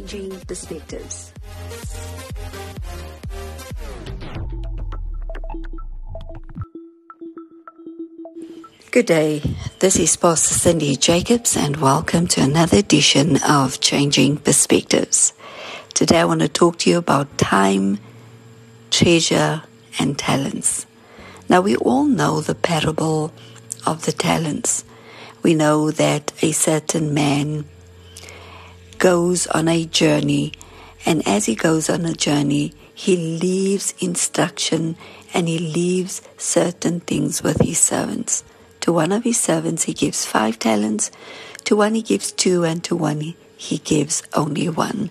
Changing Perspectives. Good day. This is Pastor Cindy Jacobs, and welcome to another edition of Changing Perspectives. Today, I want to talk to you about time, treasure, and talents. Now, we all know the parable of the talents. We know that a certain man goes on a journey, and as he goes on a journey, he leaves instruction and he leaves certain things with his servants. To one of his servants, he gives five talents, to one, he gives two, and to one, he gives only one,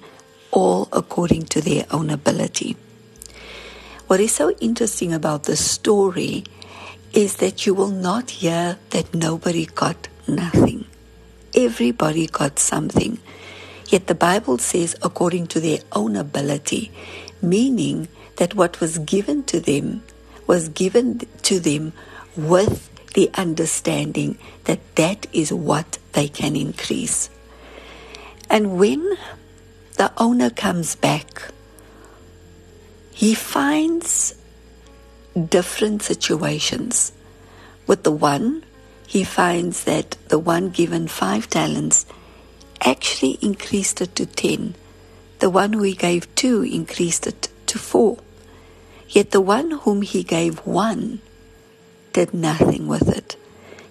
all according to their own ability. What is so interesting about the story is that you will not hear that nobody got nothing. Everybody got something. Yet the Bible says according to their own ability, meaning that what was given to them was given to them with the understanding that that is what they can increase. And when the owner comes back, he finds different situations. With the one, he finds that the one given five talents actually increased it to 10. The one who he gave two increased it to four. Yet the one whom he gave one did nothing with it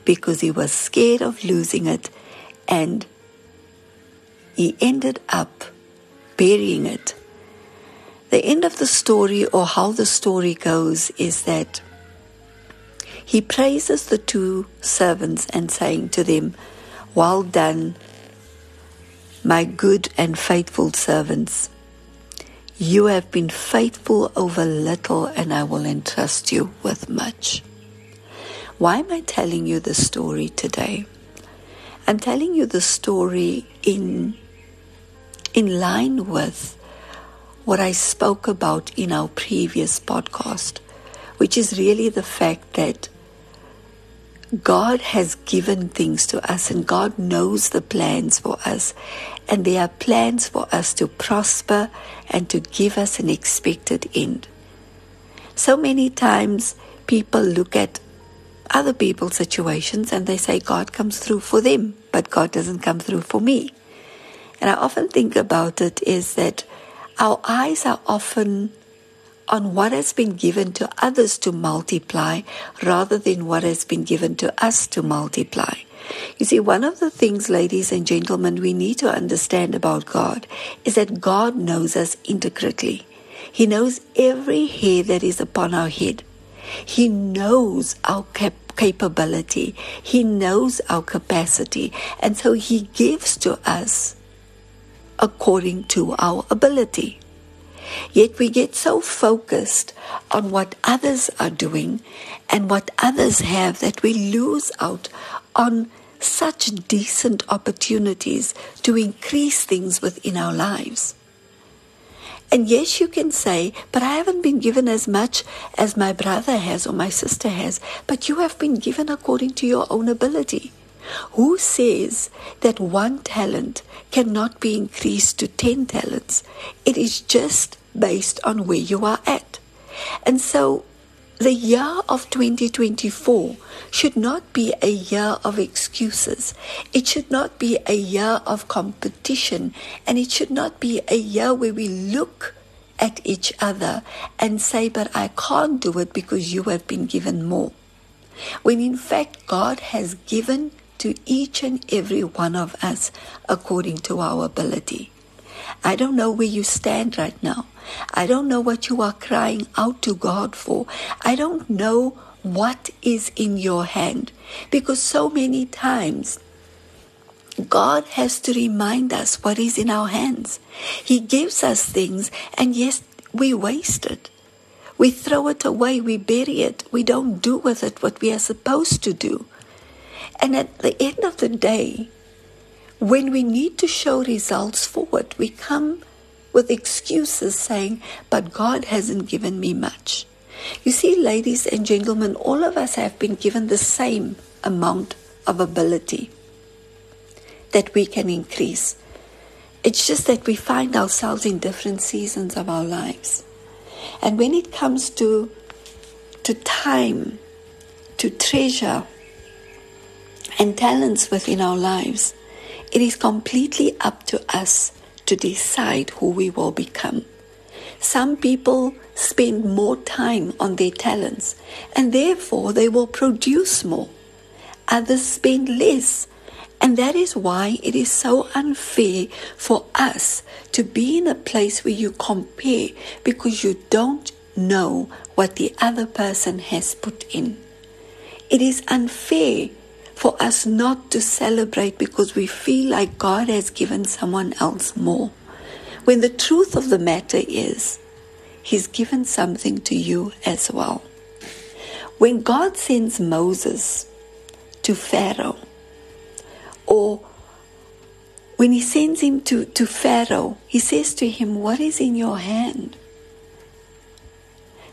because he was scared of losing it and he ended up burying it. The end of the story, or how the story goes, is that he praises the two servants and saying to them, Well done, my good and faithful servants. You have been faithful over little, and I will entrust you with much. Why am I telling you the story today? I'm telling you the story in, in line with what I spoke about in our previous podcast, which is really the fact that God has given things to us and God knows the plans for us. And there are plans for us to prosper and to give us an expected end. So many times people look at other people's situations and they say God comes through for them, but God doesn't come through for me. And I often think about it is that our eyes are often on what has been given to others to multiply rather than what has been given to us to multiply. You see, one of the things, ladies and gentlemen, we need to understand about God is that God knows us intricately. He knows every hair that is upon our head. He knows our cap- capability. He knows our capacity. And so He gives to us according to our ability. Yet we get so focused on what others are doing and what others have that we lose out on such decent opportunities to increase things within our lives. And yes, you can say, but I haven't been given as much as my brother has or my sister has, but you have been given according to your own ability. Who says that one talent cannot be increased to 10 talents? It is just based on where you are at. And so the year of 2024 should not be a year of excuses. It should not be a year of competition. And it should not be a year where we look at each other and say, But I can't do it because you have been given more. When in fact, God has given to each and every one of us according to our ability. I don't know where you stand right now. I don't know what you are crying out to God for. I don't know what is in your hand because so many times God has to remind us what is in our hands. He gives us things and yes, we waste it. We throw it away, we bury it, we don't do with it what we are supposed to do. And at the end of the day, when we need to show results forward, we come with excuses saying, But God hasn't given me much. You see, ladies and gentlemen, all of us have been given the same amount of ability that we can increase. It's just that we find ourselves in different seasons of our lives. And when it comes to, to time, to treasure, and talents within our lives, it is completely up to us to decide who we will become. Some people spend more time on their talents and therefore they will produce more. Others spend less. And that is why it is so unfair for us to be in a place where you compare because you don't know what the other person has put in. It is unfair for us not to celebrate because we feel like God has given someone else more. When the truth of the matter is, He's given something to you as well. When God sends Moses to Pharaoh, or when he sends him to, to Pharaoh, he says to him, What is in your hand?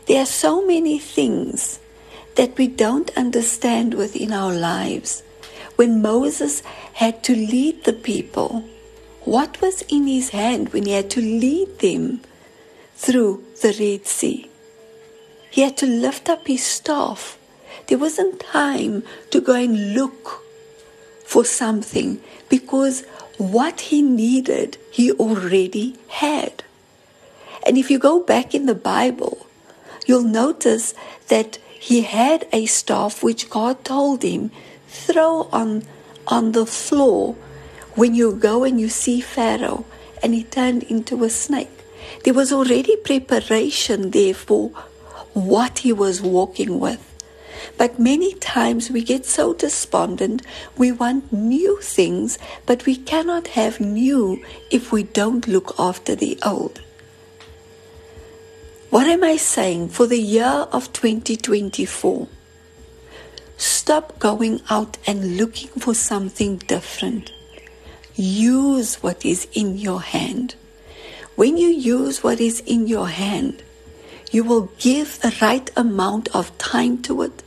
There are so many things that we don't understand within our lives. When Moses had to lead the people, what was in his hand when he had to lead them through the Red Sea? He had to lift up his staff. There wasn't time to go and look for something because what he needed, he already had. And if you go back in the Bible, you'll notice that he had a staff which God told him, throw on, on the floor when you go and you see Pharaoh, and he turned into a snake. There was already preparation there for what he was walking with. But many times we get so despondent, we want new things, but we cannot have new if we don't look after the old. What am I saying for the year of 2024? Stop going out and looking for something different. Use what is in your hand. When you use what is in your hand, you will give the right amount of time to it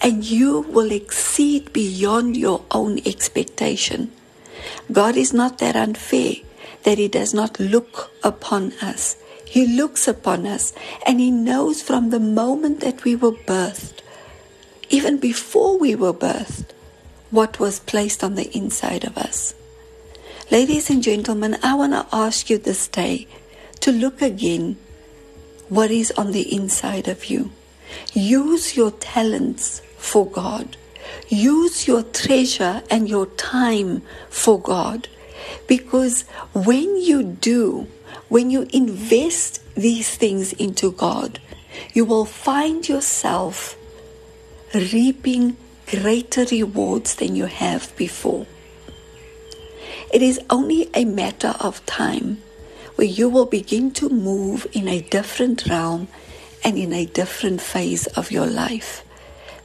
and you will exceed beyond your own expectation. God is not that unfair that He does not look upon us he looks upon us and He knows from the moment that we were birthed, even before we were birthed, what was placed on the inside of us. Ladies and gentlemen, I want to ask you this day to look again what is on the inside of you. Use your talents for God. Use your treasure and your time for God. Because when you do, when you invest these things into God, you will find yourself reaping greater rewards than you have before. It is only a matter of time where you will begin to move in a different realm and in a different phase of your life.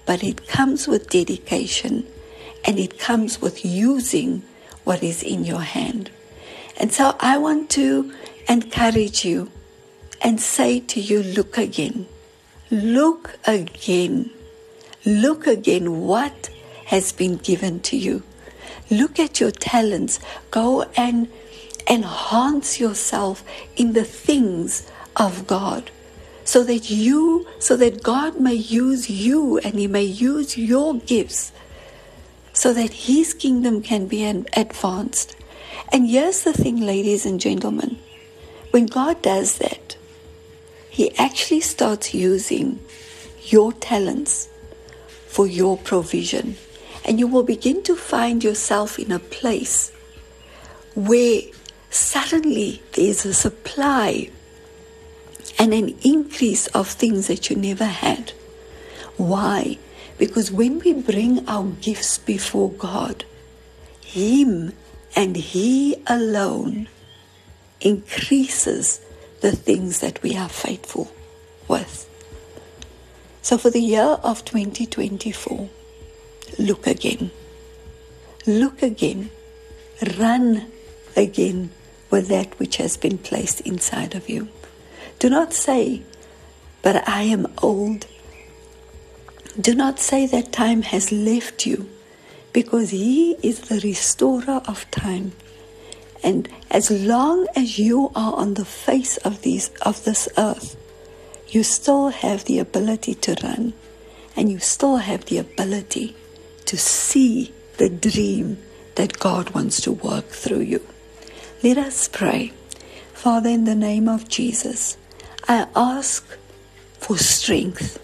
But it comes with dedication and it comes with using what is in your hand. And so I want to encourage you and say to you, look again. Look again. Look again what has been given to you. Look at your talents. Go and enhance yourself in the things of God so that you, so that God may use you and He may use your gifts so that His kingdom can be advanced. And here's the thing, ladies and gentlemen when God does that, He actually starts using your talents for your provision. And you will begin to find yourself in a place where suddenly there's a supply and an increase of things that you never had. Why? Because when we bring our gifts before God, Him and He alone increases the things that we are faithful with. So for the year of 2024, look again. Look again. Run again with that which has been placed inside of you. Do not say, but I am old. Do not say that time has left you because He is the restorer of time And as long as you are on the face of these of this earth, you still have the ability to run and you still have the ability to see the dream that God wants to work through you. Let us pray. Father, in the name of Jesus, I ask for strength.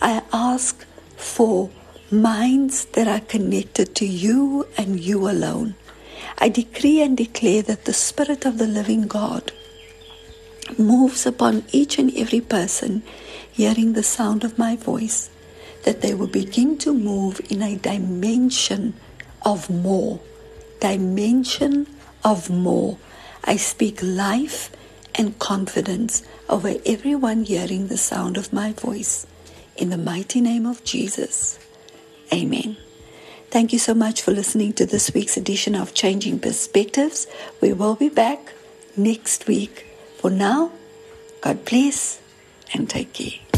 I ask for minds that are connected to you and you alone. I decree and declare that the Spirit of the living God moves upon each and every person hearing the sound of my voice, that they will begin to move in a dimension of more. Dimension of more. I speak life and confidence over everyone hearing the sound of my voice. In the mighty name of Jesus. Amen. Thank you so much for listening to this week's edition of Changing Perspectives. We will be back next week. For now, God bless and take care.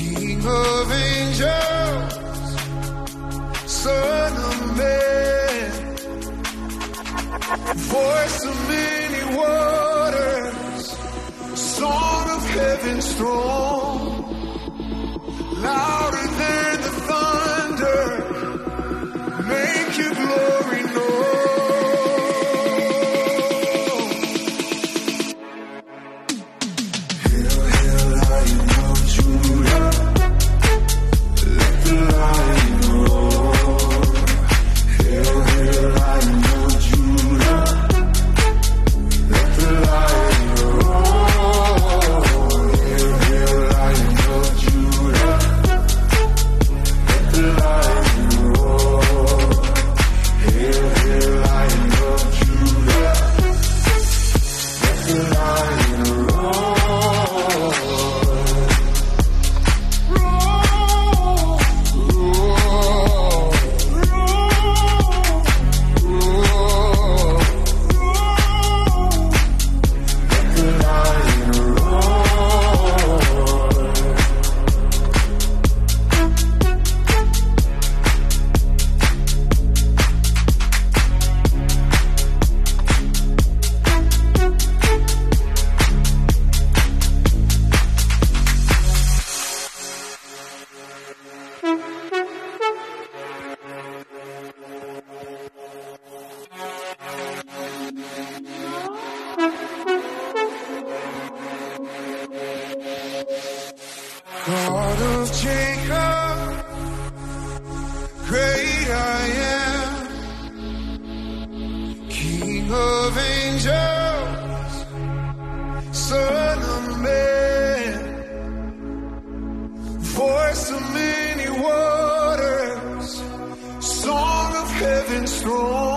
Voice of Avengers Son of men. For too many waters, of heaven's throne, louder angels, Son of Man, voice of many waters, song of heaven's throne.